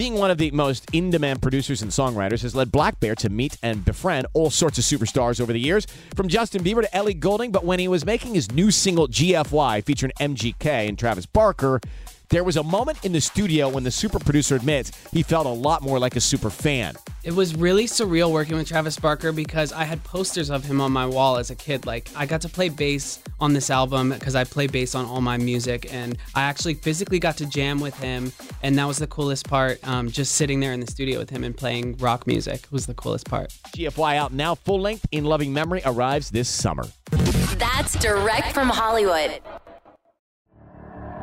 Being one of the most in demand producers and songwriters has led Blackbear to meet and befriend all sorts of superstars over the years, from Justin Bieber to Ellie Goulding. But when he was making his new single GFY featuring MGK and Travis Barker, there was a moment in the studio when the super producer admits he felt a lot more like a super fan. It was really surreal working with Travis Barker because I had posters of him on my wall as a kid. Like, I got to play bass on this album because I play bass on all my music, and I actually physically got to jam with him, and that was the coolest part. Um, just sitting there in the studio with him and playing rock music was the coolest part. GFY out now, full length in loving memory, arrives this summer. That's direct from Hollywood.